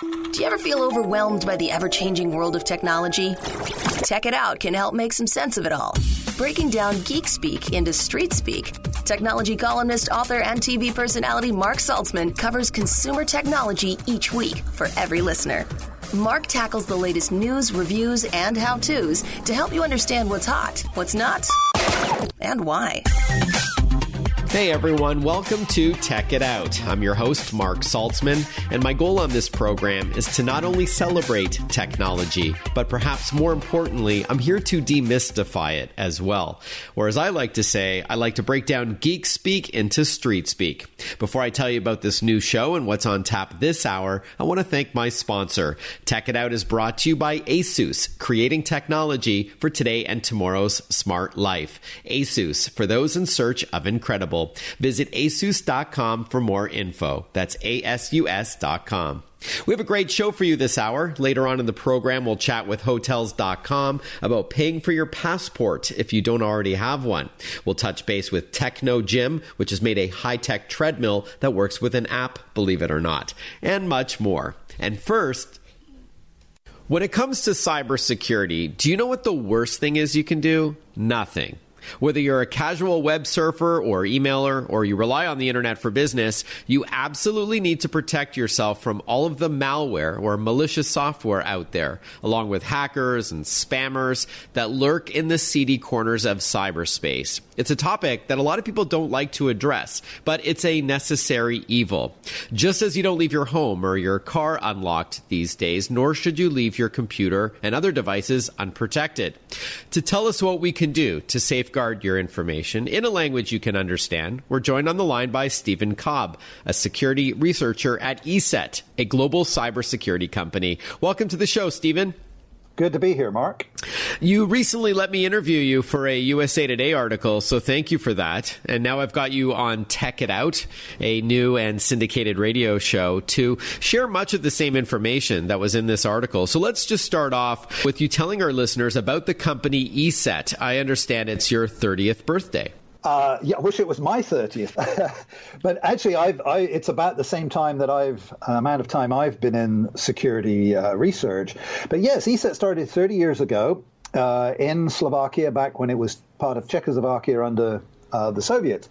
Do you ever feel overwhelmed by the ever-changing world of technology? Tech It Out can help make some sense of it all. Breaking down geek speak into street speak, technology columnist, author, and TV personality Marc Saltzman covers consumer technology each week for every listener. Marc tackles the latest news, reviews, and how to's to help you understand what's hot, what's not, and why. Hey everyone, welcome to Tech It Out. I'm your host, Marc Saltzman, and my goal on this program is to not only celebrate technology, but perhaps more importantly, I'm here to demystify it as well. Or as I like to say, I like to break down geek speak into street speak. Before I tell you about this new show and what's on tap this hour, I want to thank my sponsor. Tech It Out is brought to you by Asus, creating technology for today and tomorrow's smart life. Asus, for those in search of incredible. Visit asus.com for more info. That's asus.com. We have a great show for you this hour. Later on in the program, we'll chat with Hotels.com about paying for your passport if you don't already have one. We'll touch base with Technogym, which has made a high tech treadmill that works with an app, believe it or not, and much more. And first, when it comes to cybersecurity, do you know what the worst thing is you can do? Nothing. Whether you're a casual web surfer or emailer or you rely on the internet for business, you absolutely need to protect yourself from all of the malware or malicious software out there, along with hackers and spammers that lurk in the seedy corners of cyberspace. It's a topic that a lot of people don't like to address, but it's a necessary evil. Just as you don't leave your home or your car unlocked these days, nor should you leave your computer and other devices unprotected. To tell us what we can do to safeguard your information in a language you can understand, we're joined on the line by Stephen Cobb, a security researcher at ESET, a global cybersecurity company. Welcome to the show, Stephen. Good to be here, Marc. You recently let me interview you for a USA Today article, so thank you for that. And now I've got you on Tech It Out, a new and syndicated radio show, to share much of the same information that was in this article. So let's just start off with you telling our listeners about the company ESET. I understand it's your 30th birthday. Uh, yeah, I wish it was my 30th. but actually, I, it's about the same time that I've, uh, amount of time I've been in security uh, research. But yes, ESET started 30 years ago uh, in Slovakia, back when it was part of Czechoslovakia under uh, the Soviets.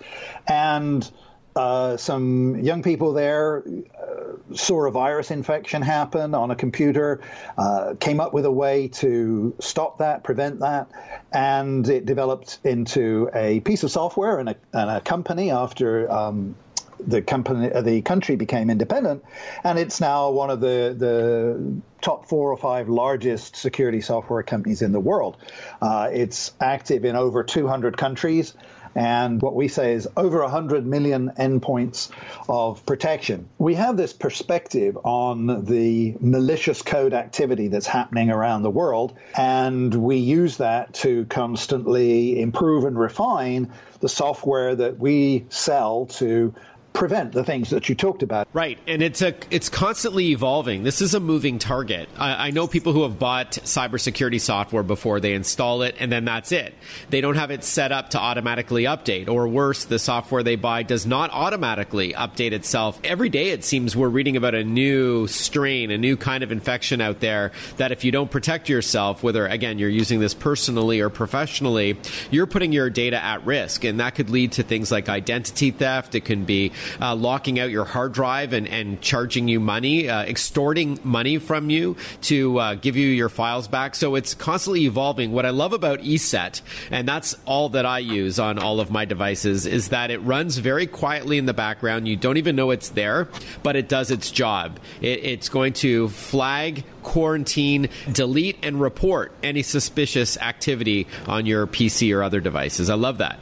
And uh, some young people there uh, saw a virus infection happen on a computer, uh, came up with a way to stop that, prevent that, and it developed into a piece of software and a, and a company after. Um, the company, uh, the country became independent, and it's now one of the the top four or five largest security software companies in the world. Uh, it's active in over 200 countries and what we say is over 100 million endpoints of protection. We have this perspective on the malicious code activity that's happening around the world, and we use that to constantly improve and refine the software that we sell to prevent the things that you talked about. Right, and it's a it's constantly evolving. This is a moving target. I, I, know people who have bought cybersecurity software before they install it, and then that's it. They don't have it set up to automatically update, or worse, the software they buy does not automatically update itself. Every day, it seems we're reading about a new strain, a new kind of infection out there. That if you don't protect yourself, whether again you're using this personally or professionally, you're putting your data at risk, and that could lead to things like identity theft. It can be uh, locking out your hard drive and, and charging you money, uh, extorting money from you to uh, give you your files back. So it's constantly evolving. What I love about ESET, and that's all that I use on all of my devices, is that it runs very quietly in the background. You don't even know it's there, but it does its job. It, it's going to flag quarantine, delete, and report any suspicious activity on your PC or other devices. I love that.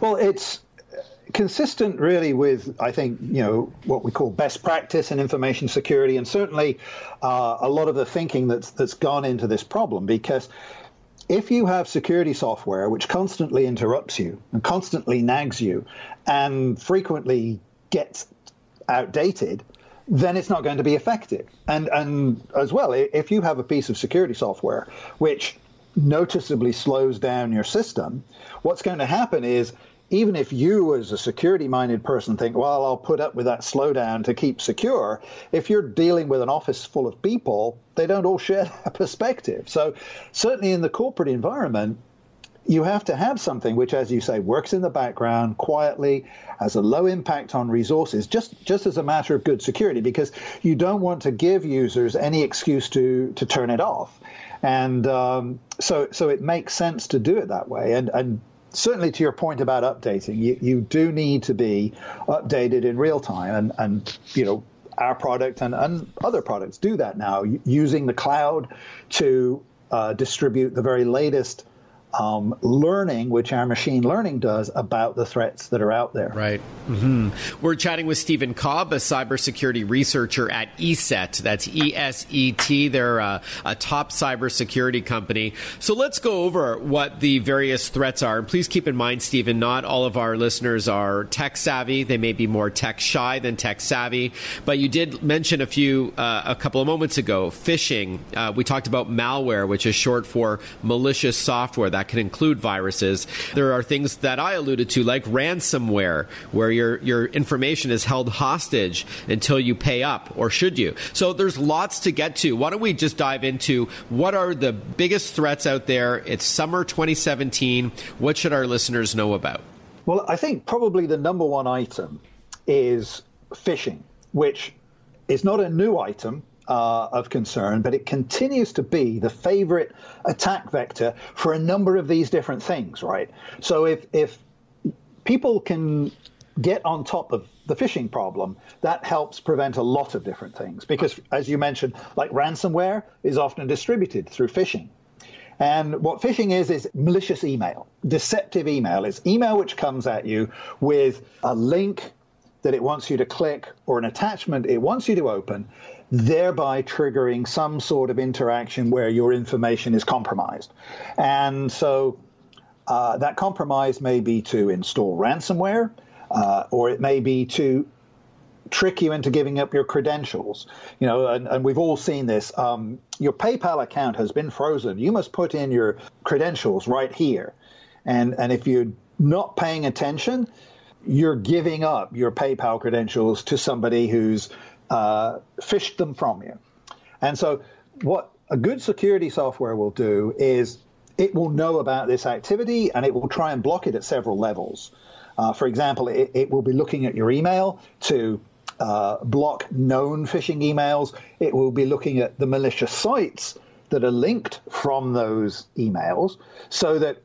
Well, it's consistent really with I think you know what we call best practice in information security, and certainly uh, a lot of the thinking that's that's gone into this problem because. If you have security software which constantly interrupts you and constantly nags you and frequently gets outdated, then it's not going to be effective. And and as well, if you have a piece of security software which noticeably slows down your system, what's going to happen is even if you as a security minded person think, well, I'll put up with that slowdown to keep secure, if you're dealing with an office full of people, they don't all share that perspective. So certainly in the corporate environment, you have to have something which, as you say, works in the background quietly, has a low impact on resources, just just as a matter of good security, because you don't want to give users any excuse to to turn it off, and um, so so it makes sense to do it that way, and and. Certainly, to your point about updating, you, you do need to be updated in real time, and, and you know our product and, and other products do that now, using the cloud to uh, distribute the very latest um, learning, which our machine learning does about the threats that are out there. Right. Mm-hmm. We're chatting with Stephen Cobb, a cybersecurity researcher at ESET. That's E S E T. They're a, a top cybersecurity company. So let's go over what the various threats are. And please keep in mind, Stephen, not all of our listeners are tech savvy. They may be more tech shy than tech savvy. But you did mention a few uh, a couple of moments ago phishing. Uh, we talked about malware, which is short for malicious software that can include viruses. There are things that I alluded to, like ransomware, where your your information is held hostage until you pay up, or should you? So there's lots to get to. Why don't we just dive into what are the biggest threats out there? It's summer 2017. What should our listeners know about? Well, I think probably the number one item is phishing, which is not a new item uh, of concern, but it continues to be the favorite attack vector for a number of these different things, right? So if, if people can get on top of the phishing problem, that helps prevent a lot of different things. Because, as you mentioned, like ransomware is often distributed through phishing. And what phishing is, is malicious email, deceptive email. It's email which comes at you with a link that it wants you to click or an attachment it wants you to open thereby triggering some sort of interaction where your information is compromised. And so uh, that compromise may be to install ransomware, uh, or it may be to trick you into giving up your credentials. You know, and, and we've all seen this. Um, your PayPal account has been frozen. You must put in your credentials right here. And, and if you're not paying attention, you're giving up your PayPal credentials to somebody who's uh, phished them from you. And so, what a good security software will do is it will know about this activity and it will try and block it at several levels. Uh, for example, it, it, will be looking at your email to uh, block known phishing emails. It will be looking at the malicious sites that are linked from those emails so that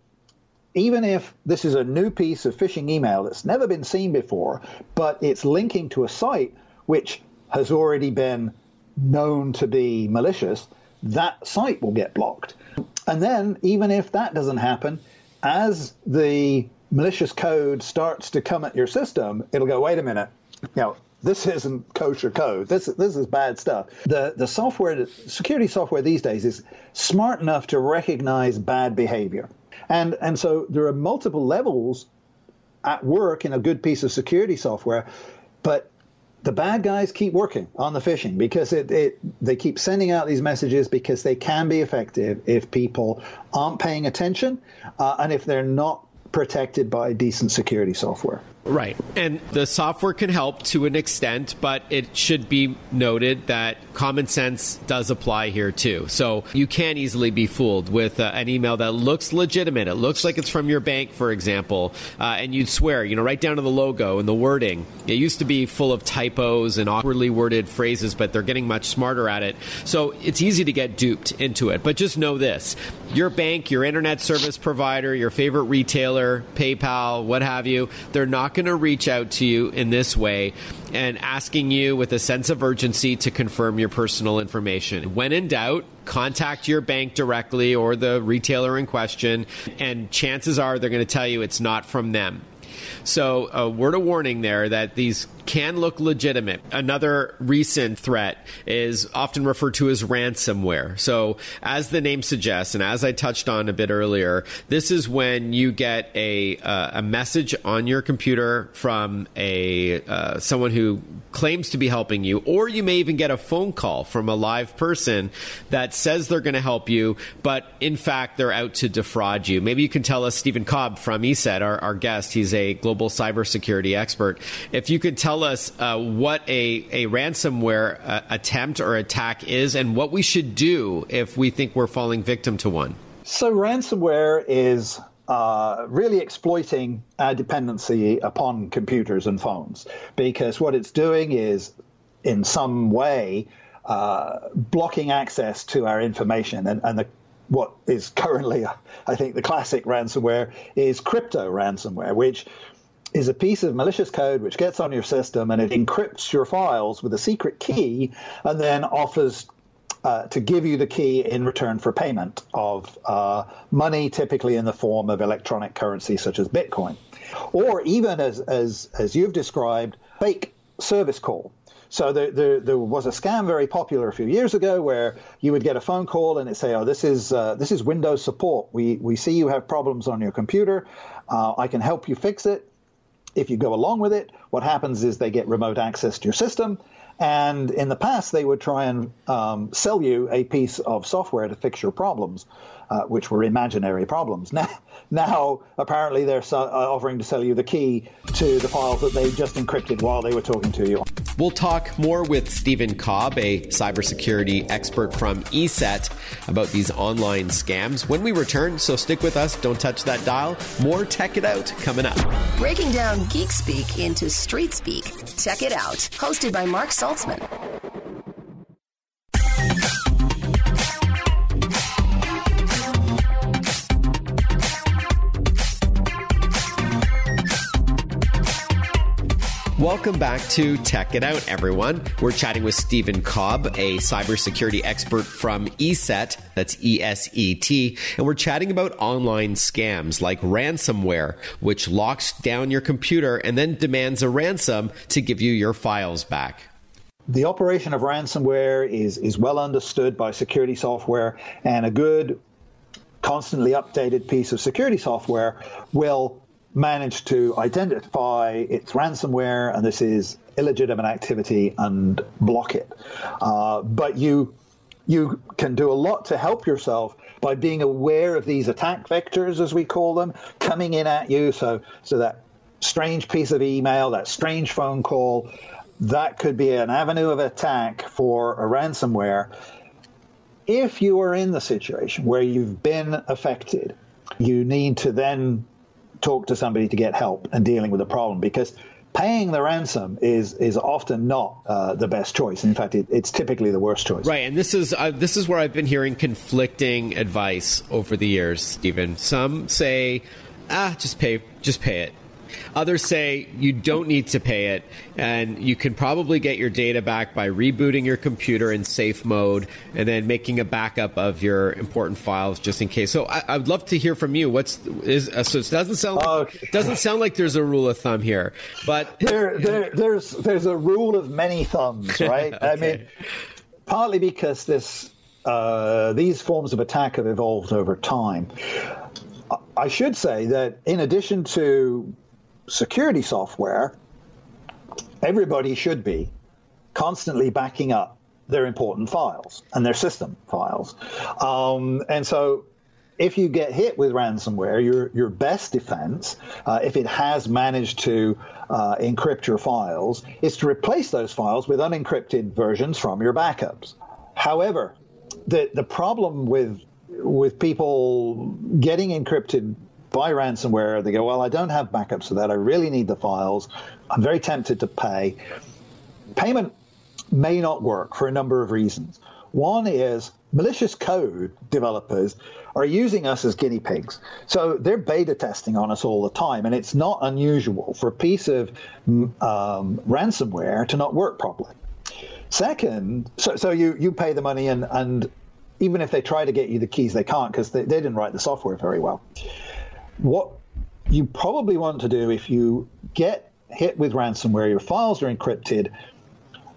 even if this is a new piece of phishing email that's never been seen before, but it's linking to a site which has already been known to be malicious, that site will get blocked. And then, even if that doesn't happen, as the malicious code starts to come at your system, it'll go, wait a minute, you know, this isn't kosher code. This this is bad stuff. The the software security software these days is smart enough to recognize bad behavior. And and so there are multiple levels at work in a good piece of security software, but the bad guys keep working on the phishing because it, it they keep sending out these messages because they can be effective if people aren't paying attention uh, and if they're not protected by decent security software. Right. And the software can help to an extent, but it should be noted that common sense does apply here too. So you can easily be fooled with uh, an email that looks legitimate. It looks like it's from your bank, for example, uh, and you'd swear, you know, right down to the logo and the wording. It used to be full of typos and awkwardly worded phrases, but they're getting much smarter at it. So it's easy to get duped into it. But just know this your bank, your internet service provider, your favorite retailer, PayPal, what have you, they're not going to reach out to you in this way and asking you with a sense of urgency to confirm your personal information. When in doubt, contact your bank directly or the retailer in question, and chances are they're going to tell you it's not from them. So, a word of warning there that these can look legitimate. Another recent threat is often referred to as ransomware. So, as the name suggests, and as I touched on a bit earlier, this is when you get a uh, a message on your computer from a uh, someone who claims to be helping you, or you may even get a phone call from a live person that says they're going to help you, but in fact they're out to defraud you. Maybe you can tell us, Stephen Cobb from ESET, our, our guest. He's a global cybersecurity expert. If you could tell us uh, what a, a ransomware uh, attempt or attack is and what we should do if we think we're falling victim to one. So, ransomware is uh, really exploiting our dependency upon computers and phones because what it's doing is, in some way, uh, blocking access to our information. And, and the, what is currently, I think, the classic ransomware is crypto ransomware, which is a piece of malicious code which gets on your system and it encrypts your files with a secret key and then offers uh, to give you the key in return for payment of uh, money, typically in the form of electronic currency such as Bitcoin, or even as as as you've described, fake service call. So there, there, there, was a scam very popular a few years ago where you would get a phone call and it say, "Oh, this is uh, this is Windows support. We we see you have problems on your computer. Uh, I can help you fix it." If you go along with it, what happens is they get remote access to your system and in the past, they would try and um, sell you a piece of software to fix your problems, uh, which were imaginary problems. Now, now apparently, they're so- uh, offering to sell you the key to the files that they just encrypted while they were talking to you. We'll talk more with Stephen Cobb, a cybersecurity expert from ESET, about these online scams when we return. So stick with us. Don't touch that dial. More Tech It Out coming up. Breaking down geek speak into street speak. Tech It Out, hosted by Marc Saltzman. Welcome back to Tech It Out, everyone. We're chatting with Stephen Cobb, a cybersecurity expert from ESET, that's E S E T, and we're chatting about online scams like ransomware, which locks down your computer and then demands a ransom to give you your files back. The operation of ransomware is, is well understood by security software, and a good, constantly updated piece of security software will managed to identify its ransomware and this is illegitimate activity and block it. Uh, but you you can do a lot to help yourself by being aware of these attack vectors, as we call them, coming in at you. So so that strange piece of email, that strange phone call, that could be an avenue of attack for a ransomware. If you are in the situation where you've been affected, you need to then talk to somebody to get help and dealing with the problem because paying the ransom is is often not uh, the best choice. In fact, it, it's typically the worst choice. Right, and this is uh, this is where I've been hearing conflicting advice over the years, Stephen. Some say, ah, just pay, just pay it. Others say you don't need to pay it, and you can probably get your data back by rebooting your computer in safe mode and then making a backup of your important files just in case. So I, I would love to hear from you. What's is uh, so it doesn't sound like, okay. doesn't sound like there's a rule of thumb here, but there, there there's there's a rule of many thumbs, right? okay. I mean, partly because this uh, these forms of attack have evolved over time. I should say that in addition to security software, everybody should be constantly backing up their important files and their system files. Um, and so if you get hit with ransomware, your your best defense, uh, if it has managed to uh, encrypt your files, is to replace those files with unencrypted versions from your backups. However, the the problem with with people getting encrypted by ransomware. They go, well, I don't have backups of that. I really need the files. I'm very tempted to pay. Payment may not work for a number of reasons. One is malicious code developers are using us as guinea pigs. So they're beta testing on us all the time. And it's not unusual for a piece of um, ransomware to not work properly. Second, so, so you, you pay the money, and, and even if they try to get you the keys, they can't because they, they didn't write the software very well what you probably want to do if you get hit with ransomware, your files are encrypted,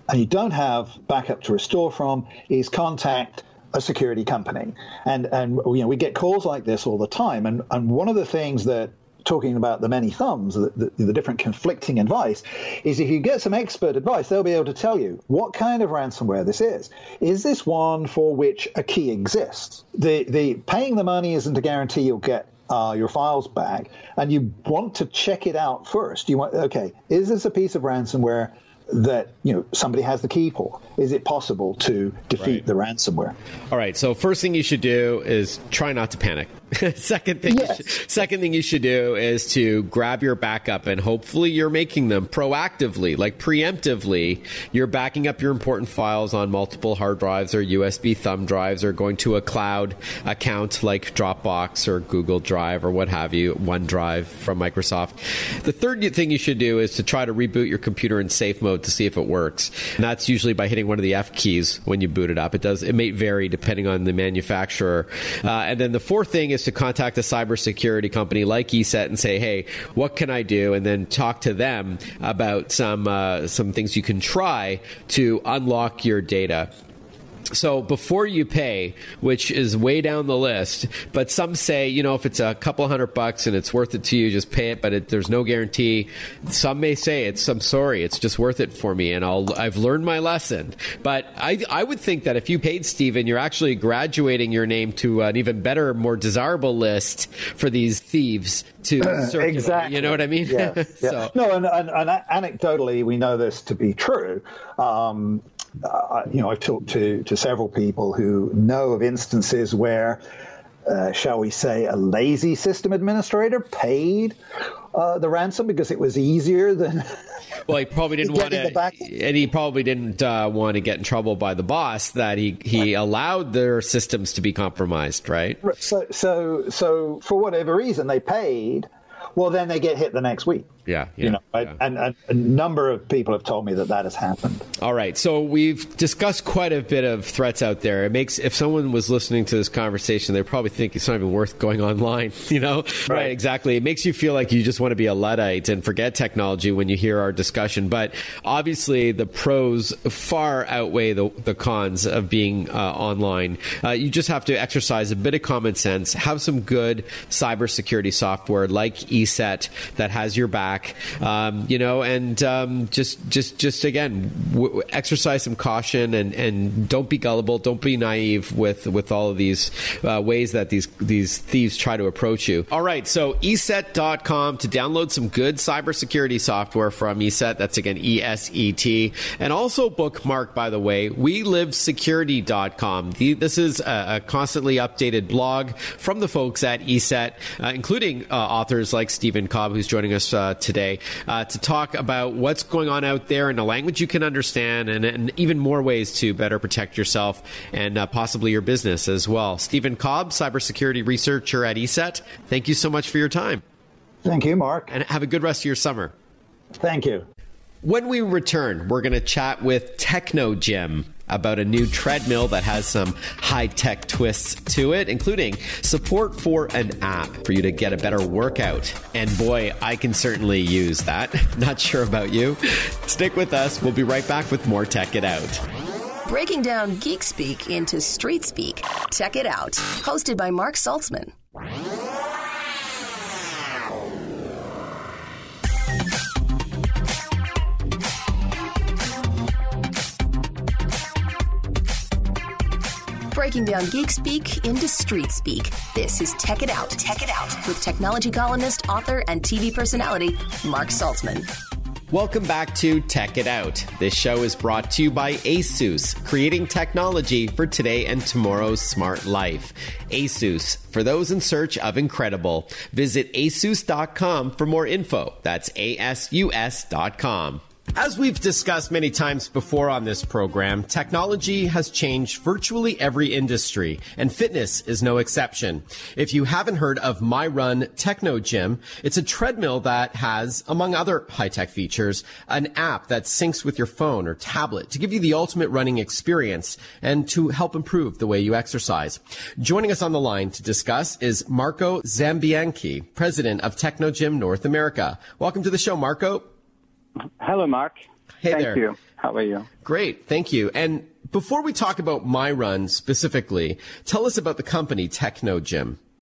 and you don't have backup to restore from, is contact a security company. And and you know we get calls like this all the time. And and one of the things that talking about the many thumbs, the, the, the, different conflicting advice, is if you get some expert advice, they'll be able to tell you what kind of ransomware this is. Is this one for which a key exists? The the paying the money isn't a guarantee you'll get uh, your files back, and you want to check it out first. You want okay, is this a piece of ransomware that you know somebody has the key for? Is it possible to defeat right. the ransomware? All right. So first thing you should do is try not to panic. second thing, yes. should, second thing you should do is to grab your backup, and hopefully you're making them proactively, like preemptively. You're backing up your important files on multiple hard drives or USB thumb drives, or going to a cloud account like Dropbox or Google Drive or what have you, OneDrive from Microsoft. The third thing you should do is to try to reboot your computer in safe mode to see if it works. And that's usually by hitting one of the F keys when you boot it up. It does. It may vary depending on the manufacturer. Uh, and then the fourth thing is to contact a cybersecurity company like ESET and say, "Hey, what can I do?" And then talk to them about some uh, some things you can try to unlock your data. So before you pay, which is way down the list, but some say, you know, if it's a couple hundred bucks and it's worth it to you, just pay it, but it, there's no guarantee. Some may say it's, I'm sorry, it's just worth it for me and I'll, I've learned my lesson. But I, I would think that if you paid Stephen, you're actually graduating your name to an even better, more desirable list for these thieves to circulate. Exactly. You know what I mean? Yeah. yeah. so. No, and, and, and, anecdotally, we know this to be true. Um, uh, you know, I've talked to, to several people who know of instances where, uh, shall we say, a lazy system administrator paid uh, the ransom because it was easier than. Well, he probably didn't want to, and he probably didn't uh, want to get in trouble by the boss that he he right. allowed their systems to be compromised, right? So, so, so for whatever reason, they paid. Well, then they get hit the next week. Yeah, yeah, you know, yeah. And, and, a number of people have told me that that has happened. All right, so we've discussed quite a bit of threats out there. It makes if someone was listening to this conversation, they probably think it's not even worth going online. You know, right. right? Exactly. It makes you feel like you just want to be a luddite and forget technology when you hear our discussion. But obviously, the pros far outweigh the, the cons of being uh, online. Uh, you just have to exercise a bit of common sense, have some good cybersecurity software like ESET that has your back back, um, you know, and um, just just just again w- exercise some caution and and don't be gullible, don't be naive with with all of these uh, ways that these these thieves try to approach you. All right, so eset.com to download some good cybersecurity software from ESET. That's again E S E T, and also bookmark by the way, welivesecurity.com. This is a, a constantly updated blog from the folks at ESET, uh, including uh, authors like Stephen Cobb, who's joining us uh, today uh, to talk about what's going on out there in a language you can understand and, and even more ways to better protect yourself and uh, possibly your business as well. Stephen Cobb, cybersecurity researcher at ESET, thank you so much for your time. Thank you, Marc. And have a good rest of your summer. Thank you. When we return, we're going to chat with Technogym about a new treadmill that has some high tech twists to it, including support for an app for you to get a better workout. And boy, I can certainly use that. Not sure about you. Stick with us. We'll be right back with more Tech It Out. Breaking down geek speak into street speak. Tech It Out. Hosted by Marc Saltzman. Breaking down geek speak into street speak. This is Tech It Out, Tech It Out with technology columnist, author, and TV personality Marc Saltzman. Welcome back to Tech It Out. This show is brought to you by Asus, creating technology for today and tomorrow's smart life. Asus, for those in search of incredible. Visit asus.com for more info. That's A S U S.com. As we've discussed many times before on this program, technology has changed virtually every industry, and fitness is no exception. If you haven't heard of MyRun Technogym, it's a treadmill that has, among other high-tech features, an app that syncs with your phone or tablet to give you the ultimate running experience and to help improve the way you exercise. Joining us on the line to discuss is Marco Zambianchi, president of Technogym North America. Welcome to the show, Marco. Hello, Marc. Hey Thank there. you. How are you? Great, thank you. And before we talk about MyRun specifically, tell us about the company Technogym.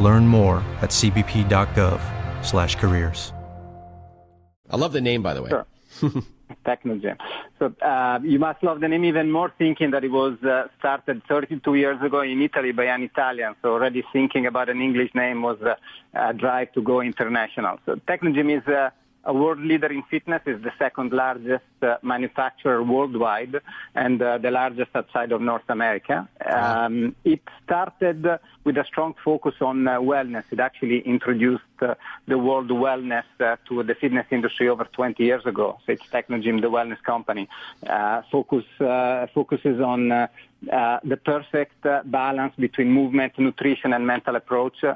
Learn more at cbp.gov/careers. I love the name, by the way. Sure. Technogym. So uh, you must love the name even more thinking that it was uh, started 32 years ago in Italy by an Italian. So already thinking about an English name was uh, a drive to go international. So Technogym is uh, a world leader in fitness, is the second largest manufacturer worldwide and uh, the largest outside of North America. Um, it started with a strong focus on uh, wellness. It actually introduced uh, the world wellness uh, to the fitness industry over 20 years ago. So it's Technogym, the wellness company, uh, focus, uh, focuses on uh, uh, the perfect uh, balance between movement, nutrition, and mental approach, uh,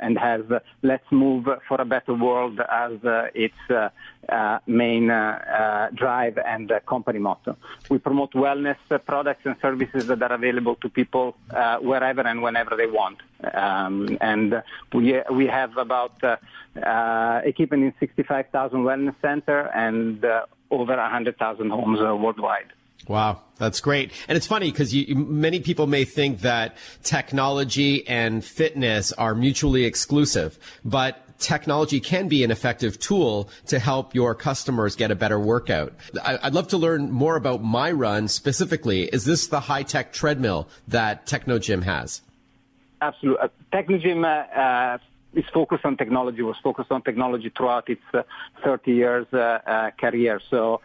and has uh, "Let's Move for a Better World" as uh, its uh, uh, main uh, uh, drive and uh, company motto. We promote wellness uh, products and services that are available to people uh, wherever and whenever they want. Um, and we we have about equipment in 65,000 wellness center and over 100,000 homes worldwide. Wow, that's great. And it's funny because many people may think that technology and fitness are mutually exclusive, but technology can be an effective tool to help your customers get a better workout. I, would love to learn more about MyRun specifically. Is this the high tech treadmill that Technogym has? Absolutely. Uh, Technogym uh, uh, is focused on technology, was focused on technology throughout its uh, 30 years uh, uh, career. So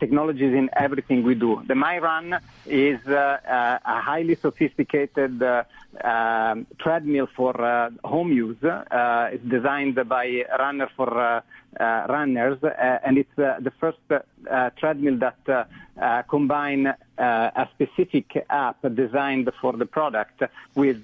technology is in everything we do. The MyRun is a highly sophisticated um, treadmill for home use. It's designed by Runner for uh, runners, uh, and it's uh, the first treadmill that uh, combine a specific app designed for the product with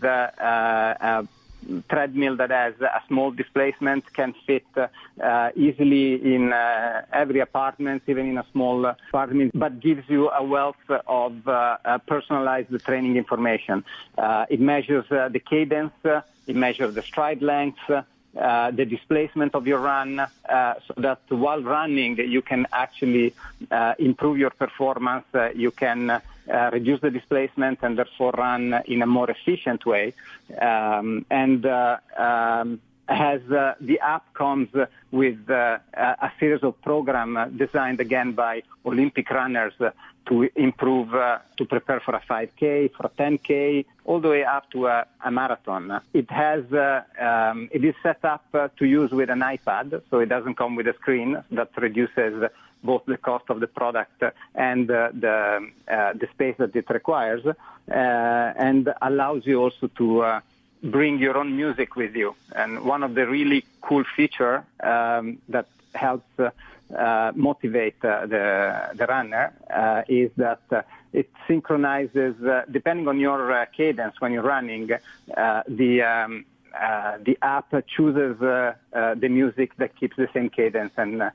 treadmill that has a small displacement, can fit uh, easily in uh, every apartment, even in a small apartment, but gives you a wealth of uh, uh, personalized training information. Uh, it measures uh, the cadence, uh, it measures the stride length, uh, the displacement of your run, uh, so that while running you can actually uh, improve your performance. Uh, you can uh, reduce the displacement and therefore run in a more efficient way. Um, and uh, um, has uh, the app comes with uh, a series of programs designed again by Olympic runners uh, to improve, uh, to prepare for a 5K, for a 10K, all the way up to a, a marathon. It has, uh, um, it is set up uh, to use with an iPad, so it doesn't come with a screen. That reduces both the cost of the product and uh, the, uh, the space that it requires, uh, and allows you also to uh, bring your own music with you. And one of the really cool feature um, that helps uh, uh, motivate uh, the, the runner is that it synchronizes, depending on your cadence when you're running, the um, the app chooses the music that keeps the same cadence and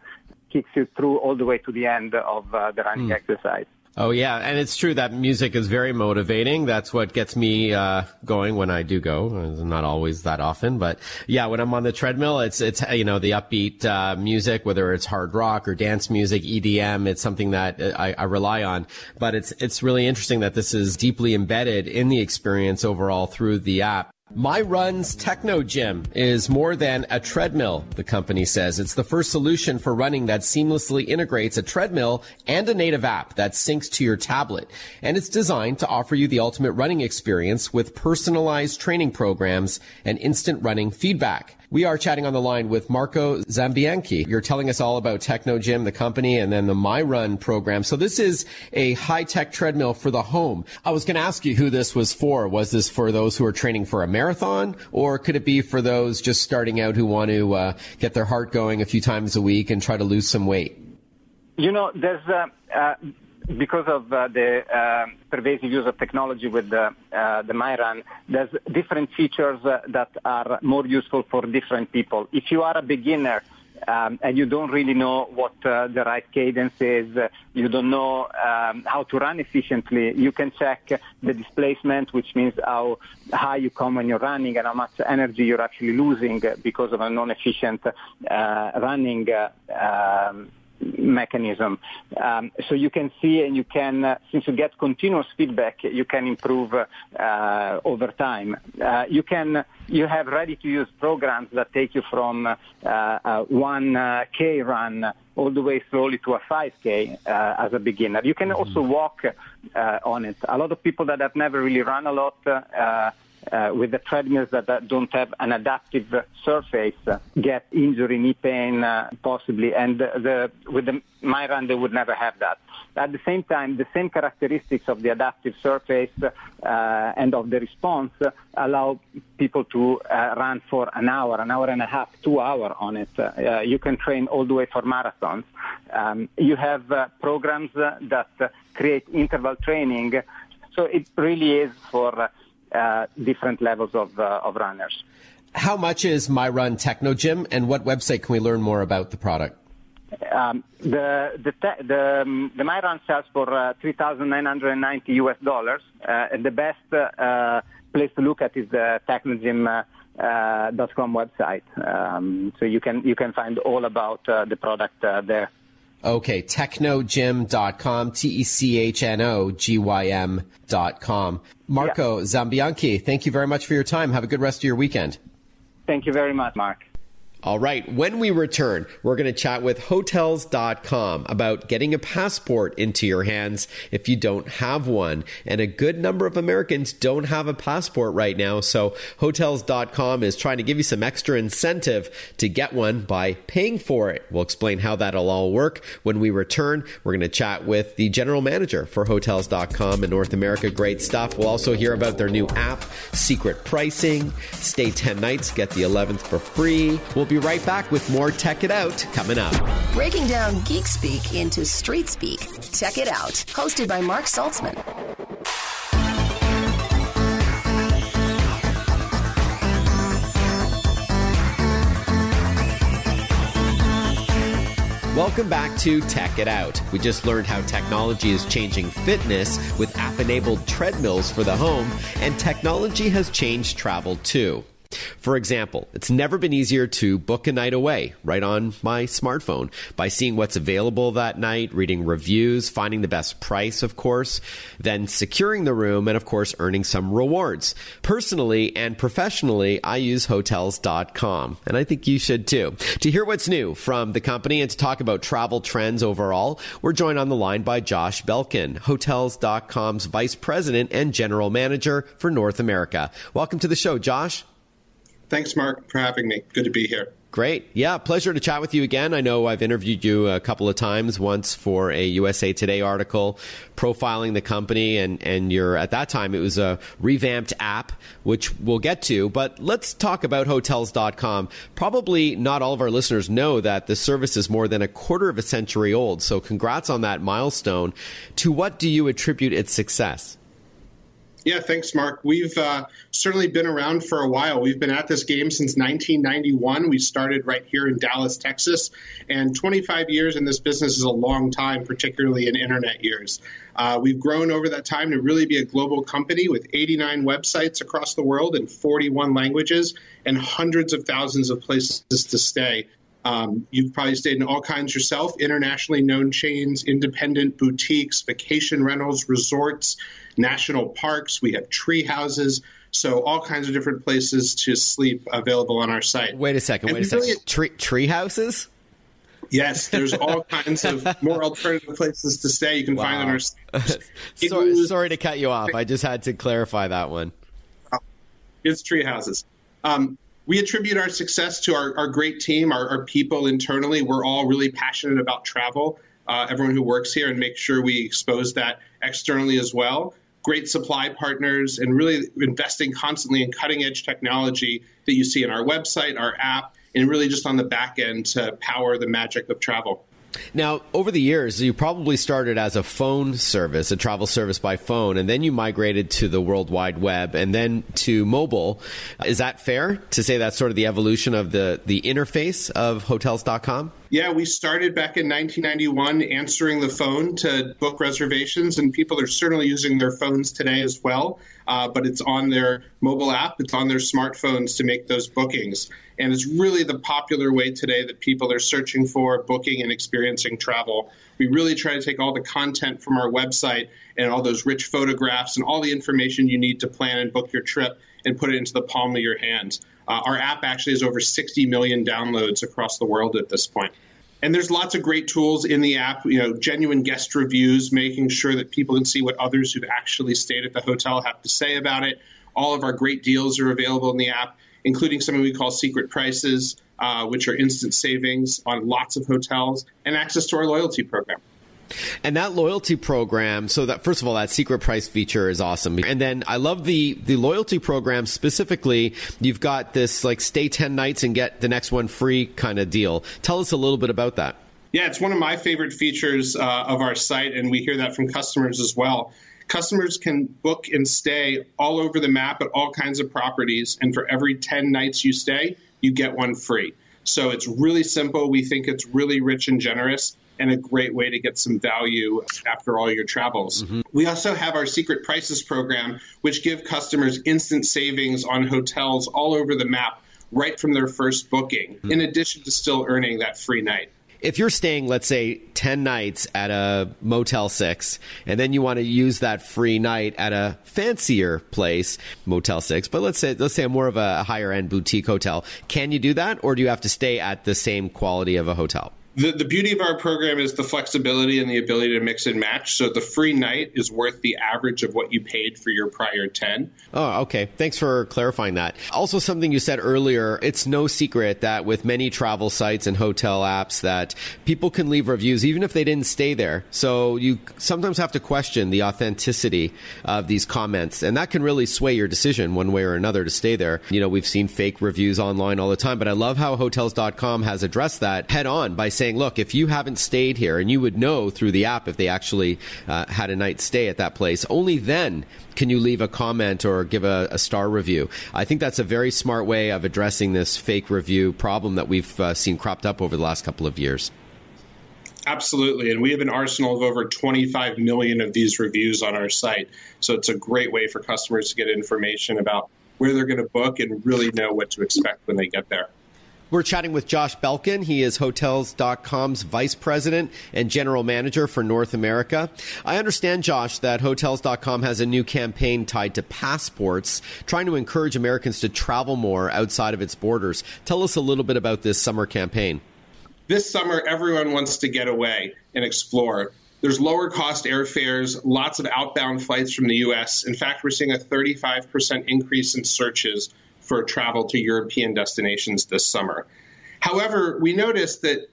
kicks you through all the way to the end of uh, the running exercise. Oh yeah, and it's true that music is very motivating. That's what gets me uh, going when I do go. Not always that often, but yeah, when I'm on the treadmill, it's it's you know the upbeat uh, music, whether it's hard rock or dance music, EDM. It's something that I, I rely on. But it's it's really interesting that this is deeply embedded in the experience overall through the app. MyRun's Technogym is more than a treadmill, the company says. It's the first solution for running that seamlessly integrates a treadmill and a native app that syncs to your tablet. And it's designed to offer you the ultimate running experience with personalized training programs and instant running feedback. We are chatting on the line with Marco Zambianchi. You're telling us all about Technogym, the company, and then the MyRun program. So this is a high-tech treadmill for the home. I was going to ask you who this was for. Was this for those who are training for a marathon, or could it be for those just starting out who want to uh, get their heart going a few times a week and try to lose some weight? You know, there's uh, uh, because of uh, the uh, pervasive use of technology with the, uh, the MyRun, there's different features uh, that are more useful for different people. If you are a beginner um, and you don't really know what uh, the right cadence is, uh, you don't know um, how to run efficiently, you can check the displacement, which means how high you come when you're running and how much energy you're actually losing because of a non-efficient running um, mechanism. Um, so you can see and you can, uh, since you get continuous feedback, you can improve uh, over time. Uh, you can, you have ready-to-use programs that take you from uh, a 1K run all the way slowly to a 5K uh, as a beginner. You can also walk uh, on it. A lot of people that have never really run a lot uh, with the treadmills that, that, don't have an adaptive surface uh, get injury, knee pain, uh, possibly, and the, with the MyRun they would never have that. At the same time, the same characteristics of the adaptive surface uh, and of the response allow people to uh, run for an hour, an hour and a half, two hours on it. Uh, you can train all the way for marathons. Um, you have programs that create interval training. So it really is for uh, different levels of, uh, of runners. How much is MyRun Technogym, and what website can we learn more about the product? Um, the the te- the, um, the MyRun sells for uh, three thousand nine hundred and ninety US dollars, uh, and the best uh, place to look at is the technogym.com uh, website. Um, so you can you can find all about the product there. Okay, technogym.com, T-E-C-H-N-O-G-Y-M.com. Marco yeah. Zambianchi, thank you very much for your time. Have a good rest of your weekend. Thank you very much, Marc. All right. When we return, we're going to chat with Hotels.com about getting a passport into your hands if you don't have one. And a good number of Americans don't have a passport right now. So Hotels.com is trying to give you some extra incentive to get one by paying for it. We'll explain how that'll all work. When we return, we're going to chat with the general manager for Hotels.com in North America. Great stuff. We'll also hear about their new app, secret pricing, stay 10 nights, get the 11th for free. We'll be be right back with more Tech It Out coming up. Breaking down geek speak into street speak. Tech It Out, hosted by Marc Saltzman. Welcome back to Tech It Out. We just learned how technology is changing fitness with app enabled treadmills for the home, and technology has changed travel too. For example, it's never been easier to book a night away right on my smartphone by seeing what's available that night, reading reviews, finding the best price, of course, then securing the room, and of course, earning some rewards. Personally and professionally, I use hotels.com, and I think you should too. To hear what's new from the company and to talk about travel trends overall, we're joined on the line by Josh Belkin, hotels.com's vice president and general manager for North America. Welcome to the show, Josh. Thanks, Marc, for having me. Good to be here. Great. Yeah, pleasure to chat with you again. I know I've interviewed you a couple of times, once for a USA Today article profiling the company, and, and you're at that time, it was a revamped app, which we'll get to. But let's talk about hotels.com. Probably not all of our listeners know that the service is more than a quarter of a century old. So congrats on that milestone. To what do you attribute its success? Yeah, thanks, Marc. We've uh, certainly been around for a while. We've been at this game since 1991. We started right here in Dallas, Texas, and 25 years in this business is a long time, particularly in internet years. Uh, we've grown over that time to really be a global company with 89 websites across the world in 41 languages and hundreds of thousands of places to stay. Um, you've probably stayed in all kinds yourself internationally known chains, independent boutiques, vacation rentals, resorts, national parks. We have tree houses. So, all kinds of different places to sleep available on our site. Wait a second. And wait a second. really- tree, tree houses? Yes, there's all kinds of more alternative places to stay. You can find on our site. sorry, sorry to cut you off. I just had to clarify that one. It's tree houses. Um, we attribute our success to our, our great team, our, our people internally. We're all really passionate about travel, uh, everyone who works here, and make sure we expose that externally as well. Great supply partners, and really investing constantly in cutting edge technology that you see in our website, our app, and really just on the back end to power the magic of travel. Now, over the years, you probably started as a phone service, a travel service by phone, and then you migrated to the World Wide Web and then to mobile. Is that fair to say that's sort of the evolution of the, the interface of hotels.com? Yeah, we started back in 1991 answering the phone to book reservations, and people are certainly using their phones today as well. Uh, but it's on their mobile app, it's on their smartphones to make those bookings. And it's really the popular way today that people are searching for, booking, and experiencing travel. We really try to take all the content from our website and all those rich photographs and all the information you need to plan and book your trip and put it into the palm of your hand. Uh, our app actually has over 60 million downloads across the world at this point. And there's lots of great tools in the app, you know, genuine guest reviews, making sure that people can see what others who've actually stayed at the hotel have to say about it. All of our great deals are available in the app, including something we call secret prices, uh, which are instant savings on lots of hotels, and access to our loyalty program. And that loyalty program, so that first of all, that secret price feature is awesome. And then I love the the loyalty program specifically. You've got this like stay ten nights and get the next one free kind of deal. Tell us a little bit about that. Yeah, it's one of my favorite features uh, of our site, and we hear that from customers as well. Customers can book and stay all over the map at all kinds of properties, and for every 10 nights you stay, you get one free. So it's really simple. We think it's really rich and generous and a great way to get some value after all your travels. Mm-hmm. We also have our secret prices program, which give customers instant savings on hotels all over the map right from their first booking, mm-hmm. in addition to still earning that free night. If you're staying, let's say, 10 nights at a Motel 6, and then you want to use that free night at a fancier place, Motel 6, but let's say, let's say more of a higher end boutique hotel, can you do that, or do you have to stay at the same quality of a hotel? The, the beauty of our program is the flexibility and the ability to mix and match. So the free night is worth the average of what you paid for your prior 10. Oh, okay. Thanks for clarifying that. Also, something you said earlier, it's no secret that with many travel sites and hotel apps that people can leave reviews even if they didn't stay there. So you sometimes have to question the authenticity of these comments and that can really sway your decision one way or another to stay there. You know, we've seen fake reviews online all the time, but I love how hotels.com has addressed that head on by saying, look, if you haven't stayed here and you would know through the app if they actually uh, had a night stay at that place, only then can you leave a comment or give a, a, star review? I think that's a very smart way of addressing this fake review problem that we've uh, seen cropped up over the last couple of years. Absolutely. And we have an arsenal of over 25 million of these reviews on our site. So it's a great way for customers to get information about where they're going to book and really know what to expect when they get there. We're chatting with Josh Belkin. He is Hotels.com's Vice President and General Manager for North America. I understand, Josh, that Hotels.com has a new campaign tied to passports, trying to encourage Americans to travel more outside of its borders. Tell us a little bit about this summer campaign. This summer, everyone wants to get away and explore. There's lower cost airfares, lots of outbound flights from the U.S. In fact, we're seeing a 35% increase in searches for travel to European destinations this summer. However, we noticed that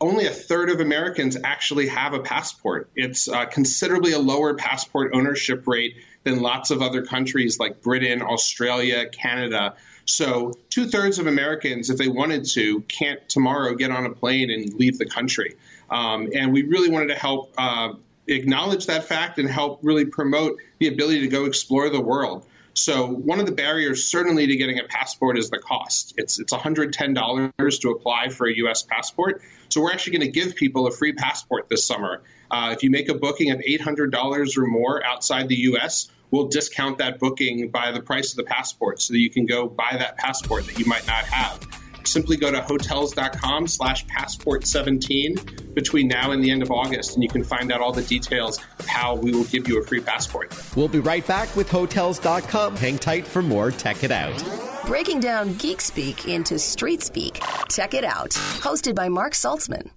only a third of Americans actually have a passport. It's uh, considerably a lower passport ownership rate than lots of other countries like Britain, Australia, Canada. So, two thirds of Americans, if they wanted to, can't tomorrow get on a plane and leave the country. Um, and we really wanted to help uh, acknowledge that fact and help really promote the ability to go explore the world. So one of the barriers certainly to getting a passport is the cost. It's it's $110 to apply for a U.S. passport. So we're actually going to give people a free passport this summer. Uh, if you make a booking of $800 or more outside the U.S., we'll discount that booking by the price of the passport so that you can go buy that passport that you might not have simply go to hotels.com slash passport 17 between now and the end of August, and you can find out all the details of how we will give you a free passport. We'll be right back with hotels.com. Hang tight for more Tech It Out. Breaking down geek speak into street speak. Tech It Out. Hosted by Marc Saltzman.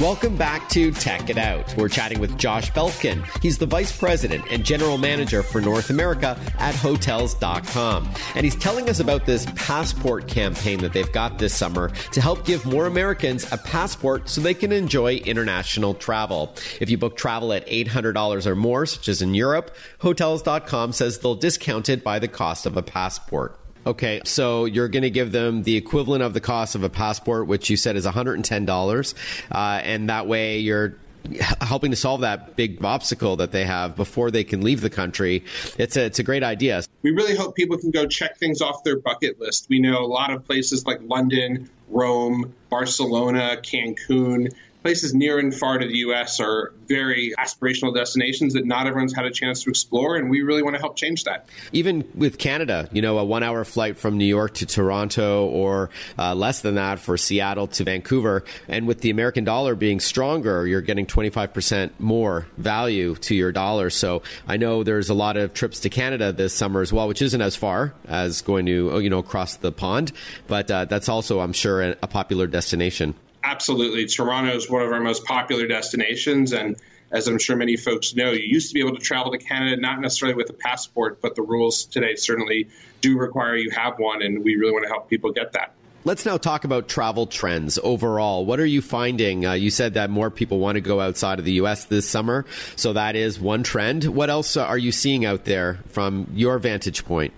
Welcome back to Tech It Out. We're chatting with Josh Belkin. He's the Vice President and General Manager for North America at Hotels.com. And he's telling us about this passport campaign that they've got this summer to help give more Americans a passport so they can enjoy international travel. If you book travel at $800 or more, such as in Europe, Hotels.com says they'll discount it by the cost of a passport. Okay, so you're going to give them the equivalent of the cost of a passport, which you said is $110, uh, and that way you're helping to solve that big obstacle that they have before they can leave the country. It's a, it's a great idea. We really hope people can go check things off their bucket list. We know a lot of places like London, Rome, Barcelona, Cancun places near and far to the U.S. are very aspirational destinations that not everyone's had a chance to explore, and we really want to help change that. Even with Canada, you know, a one hour flight from New York to Toronto or uh, less than that for Seattle to Vancouver, and with the American dollar being stronger, you're getting 25% more value to your dollar. So I know there's a lot of trips to Canada this summer as well, which isn't as far as going to, you know, across the pond, but uh, that's also, I'm sure, a popular destination. Absolutely. Toronto is one of our most popular destinations. And as I'm sure many folks know, you used to be able to travel to Canada, not necessarily with a passport, but the rules today certainly do require you have one. And we really want to help people get that. Let's now talk about travel trends overall. What are you finding? Uh, you said that more people want to go outside of the U.S. this summer, so that is one trend. What else are you seeing out there from your vantage point?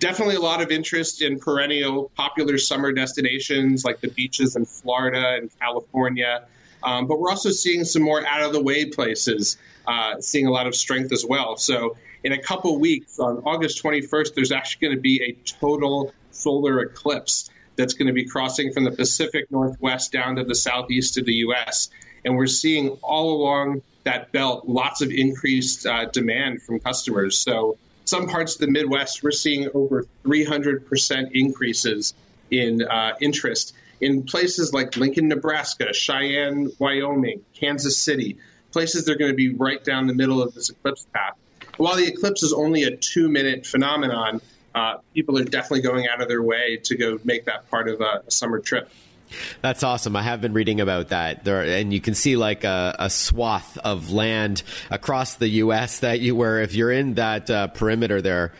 Definitely a lot of interest in perennial popular summer destinations like the beaches in Florida and California. Um, but we're also seeing some more out of the way places, uh, seeing a lot of strength as well. So, in a couple weeks, on August 21st, there's actually going to be a total solar eclipse that's going to be crossing from the Pacific Northwest down to the southeast of the U.S. And we're seeing all along that belt lots of increased uh, demand from customers. So, some parts of the Midwest, we're seeing over 300% increases in uh, interest. In places like Lincoln, Nebraska, Cheyenne, Wyoming, Kansas City, places that are going to be right down the middle of this eclipse path. While the eclipse is only a two minute phenomenon, uh, people are definitely going out of their way to go make that part of a, a summer trip. That's awesome. I have been reading about that there, and you can see like a, a, swath of land across the U.S. that you where if you're in that uh, perimeter there,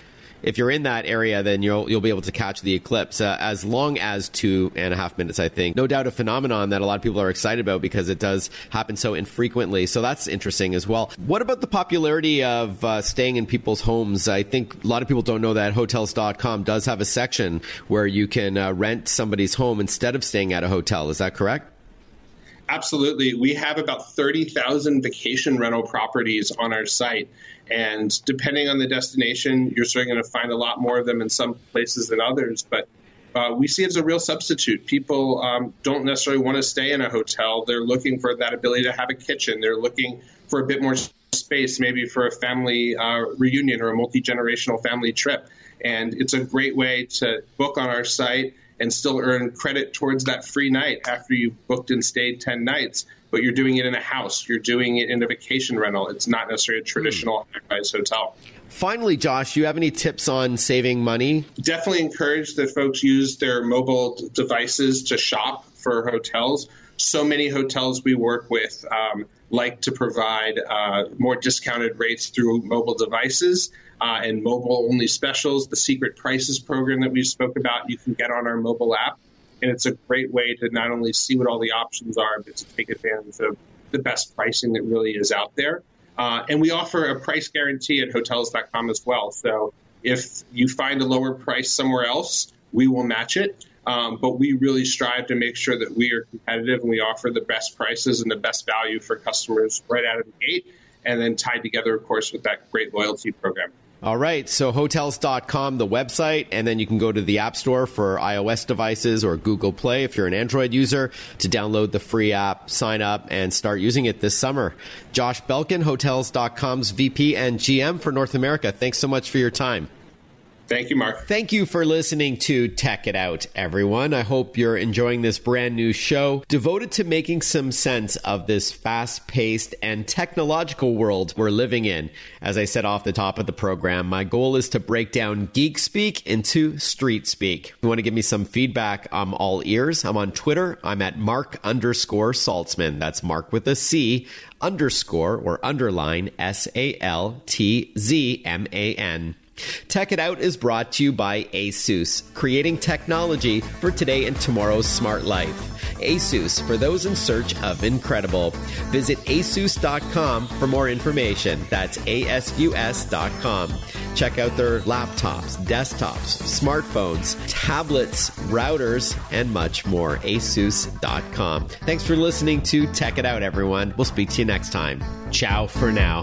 if you're in that area, then you'll you'll be able to catch the eclipse uh, as long as two and a half minutes. I think, no doubt, a phenomenon that a lot of people are excited about because it does happen so infrequently. So that's interesting as well. What about the popularity of uh, staying in people's homes? I think a lot of people don't know that Hotels.com does have a section where you can uh, rent somebody's home instead of staying at a hotel. Is that correct? Absolutely. We have about 30,000 vacation rental properties on our site. And depending on the destination, you're certainly going to find a lot more of them in some places than others. But uh, we see it as a real substitute. People um, don't necessarily want to stay in a hotel. They're looking for that ability to have a kitchen. They're looking for a bit more space, maybe for a family uh, reunion or a multi generational family trip. And it's a great way to book on our site and still earn credit towards that free night after you've booked and stayed 10 nights but you're doing it in a house. You're doing it in a vacation rental. It's not necessarily a traditional high-rise hotel. Finally, Josh, do you have any tips on saving money? Definitely encourage that folks use their mobile devices to shop for hotels. So many hotels we work with um, like to provide uh, more discounted rates through mobile devices uh, and mobile only specials. The secret prices program that we spoke about, you can get on our mobile app and it's a great way to not only see what all the options are, but to take advantage of the best pricing that really is out there. Uh, and we offer a price guarantee at hotels.com as well. So If you find a lower price somewhere else, we will match it. Um, but we really strive to make sure that we are competitive and we offer the best prices and the best value for customers right out of the gate, and then tied together, of course, with that great loyalty program. All right, so hotels.com, the website, and then you can go to the App Store for iOS devices or Google Play if you're an Android user to download the free app, sign up, and start using it this summer. Josh Belkin, hotels.com's VP and GM for North America. Thanks so much for your time. Thank you, Marc. Thank you for listening to Tech It Out, everyone. I hope you're enjoying this brand new show devoted to making some sense of this fast paced and technological world we're living in. As I said off the top of the program, my goal is to break down geek speak into street speak. If you want to give me some feedback, I'm all ears. I'm on Twitter. I'm at Marc underscore Saltzman. That's Marc with a C underscore or underline S A L T Z M A N. Tech It Out is brought to you by Asus, creating technology for today and tomorrow's smart life. Asus, for those in search of incredible. Visit asus.com for more information. That's asus.com. Check out their laptops, desktops, smartphones, tablets, routers, and much more. asus.com. Thanks for listening to Tech It Out, everyone. We'll speak to you next time. Ciao for now.